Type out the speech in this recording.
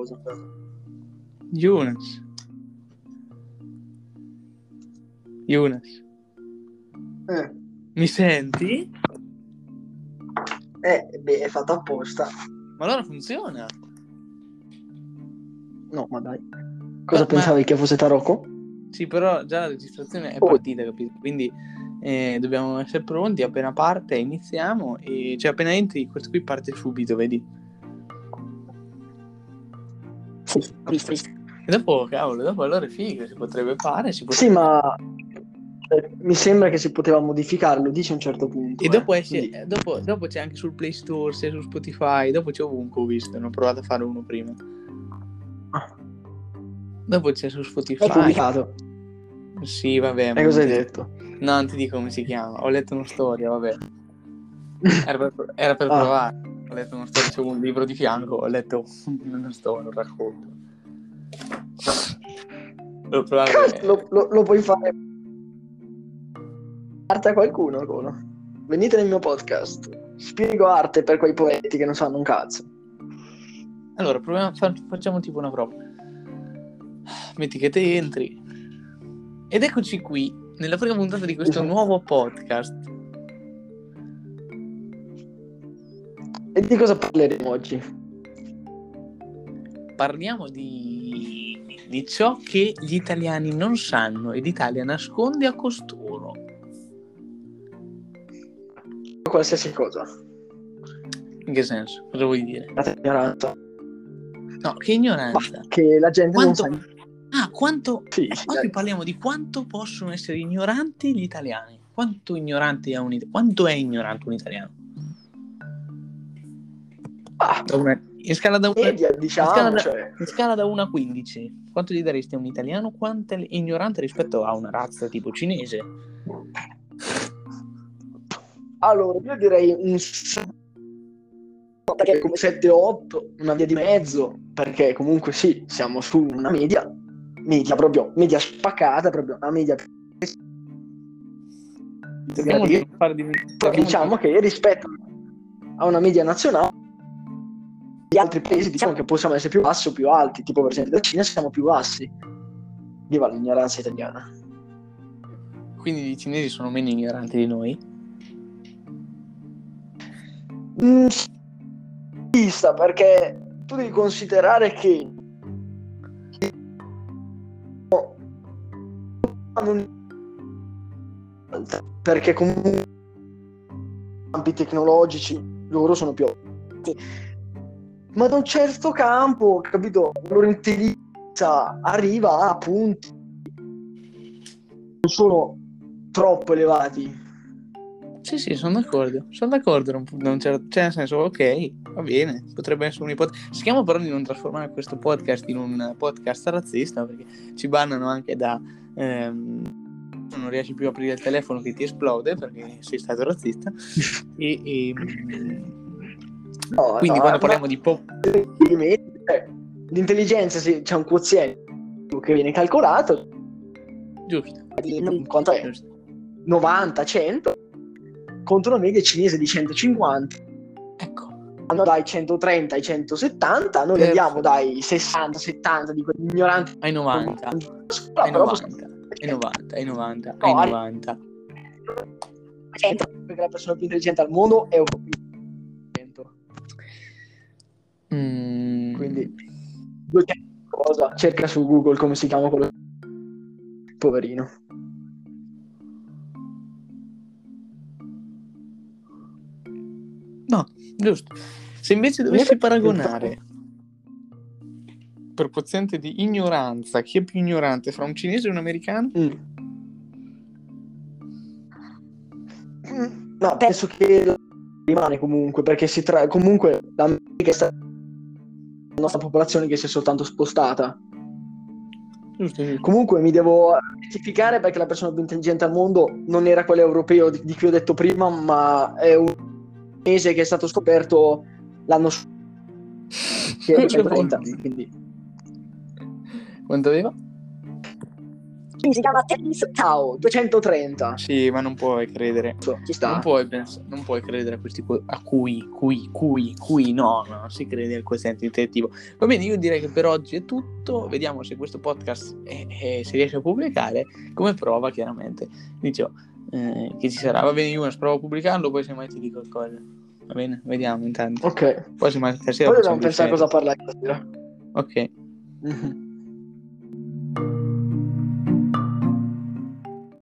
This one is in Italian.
cosa. Younes. Younes. Eh, Mi senti? eh, beh, è fatto apposta. Ma allora funziona. No, ma dai. Cosa Ma- pensavi che fosse Tarocco? Sì, però già la registrazione è Oh. partita, capito? Quindi eh, dobbiamo essere pronti. Appena parte, iniziamo. E cioè, appena entri, questo qui parte subito, vedi? Sì, visto, visto. E dopo, cavolo, dopo allora è figo. Si potrebbe fare. Si potrebbe... Sì, ma eh, mi sembra che si poteva modificarlo, dice a un certo punto. E eh. dopo, esce, Quindi- dopo, dopo c'è anche sul Play Store, sia su Spotify. Dopo c'è ovunque, ho visto. Ne ho provato a fare uno prima. Ah. Dopo c'è su Spotify. pubblicato. Sì, vabbè. E cosa hai detto? No, non ti dico come si chiama. Ho letto una storia, vabbè. Era per, era per Ah. provare. Ho letto una storia, c'è un libro di fianco, ho letto una storia, un racconto. Lo, lo- lo puoi fare arte a qualcuno, Cono. Venite nel mio podcast. Spiego arte per quei poeti che non sanno un cazzo. Allora, proviamo, fa- facciamo tipo una prova. Metti che te entri. Ed eccoci qui, nella prima puntata di questo Esatto. nuovo podcast. E di cosa parleremo oggi? Parliamo di, di ciò che gli italiani non sanno e l'Italia nasconde a costoro. Qualsiasi cosa. In che senso? Cosa vuoi dire? La ignoranza. No, che Ma ignoranza. che la gente Quanto... non sa. Ah, quanto... Sì, sì, Oggi parliamo di quanto possono essere ignoranti gli italiani. Quanto, un quanto è ignorante un italiano? Ah, una- In scala da una... media, in diciamo, scala da- cioè, in scala da 1 a 15, quanto gli daresti a un italiano? Quanto è ignorante rispetto a una razza tipo cinese? Allora, io direi un perché come 7-8, una via di mezzo, perché comunque sì, siamo su una media, media proprio, media spaccata, proprio una media Cerchiamo di fare di... Però cerchiamo di- diciamo che rispetto a una media nazionale gli altri paesi diciamo che possiamo essere più bassi o più alti, tipo per esempio la Cina siamo più bassi. Viva l'ignoranza italiana. Quindi i cinesi sono meno ignoranti di noi? Mm, vista perché tu devi considerare che perché comunque campi tecnologici loro sono più avanti. Ma da un certo campo capito intelligenza arriva a punti non sono troppo elevati Sì, sì, sono d'accordo. Sono d'accordo. Non, non c'è- cioè, nel senso, ok, va bene, potrebbe essere un'ipotesi. Cerchiamo però di non trasformare questo podcast in un podcast razzista perché ci bannano anche da. ehm, non riesci più a aprire il telefono che ti esplode perché sei stato razzista. E, e, No, quindi no, quando parliamo di pop. l'intelligenza sì, c'è un quoziente che viene calcolato Giusto. di- quanto è? giusto. 90 100 contro una media cinese di 150 Ecco. hanno dai 130 ai 170 noi andiamo dai 60 70 di quegli ignoranti Ai 90. Ai però 90. Ai 90. Ai 90. No, Ai ai- 90. 100 perché la persona più intelligente al mondo è un po' più quindi 200 cosa cerca su Google come si chiama quello poverino No, giusto. Se invece dovessi paragonare per quoziente di ignoranza, chi è più ignorante fra un cinese e un americano? Mm. No, penso che rimane comunque, perché si tratta comunque l'America è stata nostra popolazione che si è soltanto spostata. Giusto, giusto. Comunque mi devo rettificare perché la persona più intelligente al mondo non era quello europeo di, di cui ho detto prima, ma è un mese che è stato scoperto l'anno scorso. Che è Cosa 30, vuol dire? quindi Quanto aveva? Si chiama Tennis Tao 230. Sì, ma non puoi credere. Ci sta. Non puoi, pens- non puoi credere a questi cu- a cui, cui, cui, cui, no, no, non si crede al quoziente intellettivo. Va bene, io direi che per oggi è tutto. Vediamo se questo podcast è- è- si riesce a pubblicare. Come prova, chiaramente. Dicevo eh, che ci sarà. Va bene, io provo a pubblicarlo, poi se mai ti dico qualcosa. Va bene, vediamo intanto. Ok. Poi se mai stasera Poi dobbiamo pensare due cosa parlare stasera. Ok. Mhm.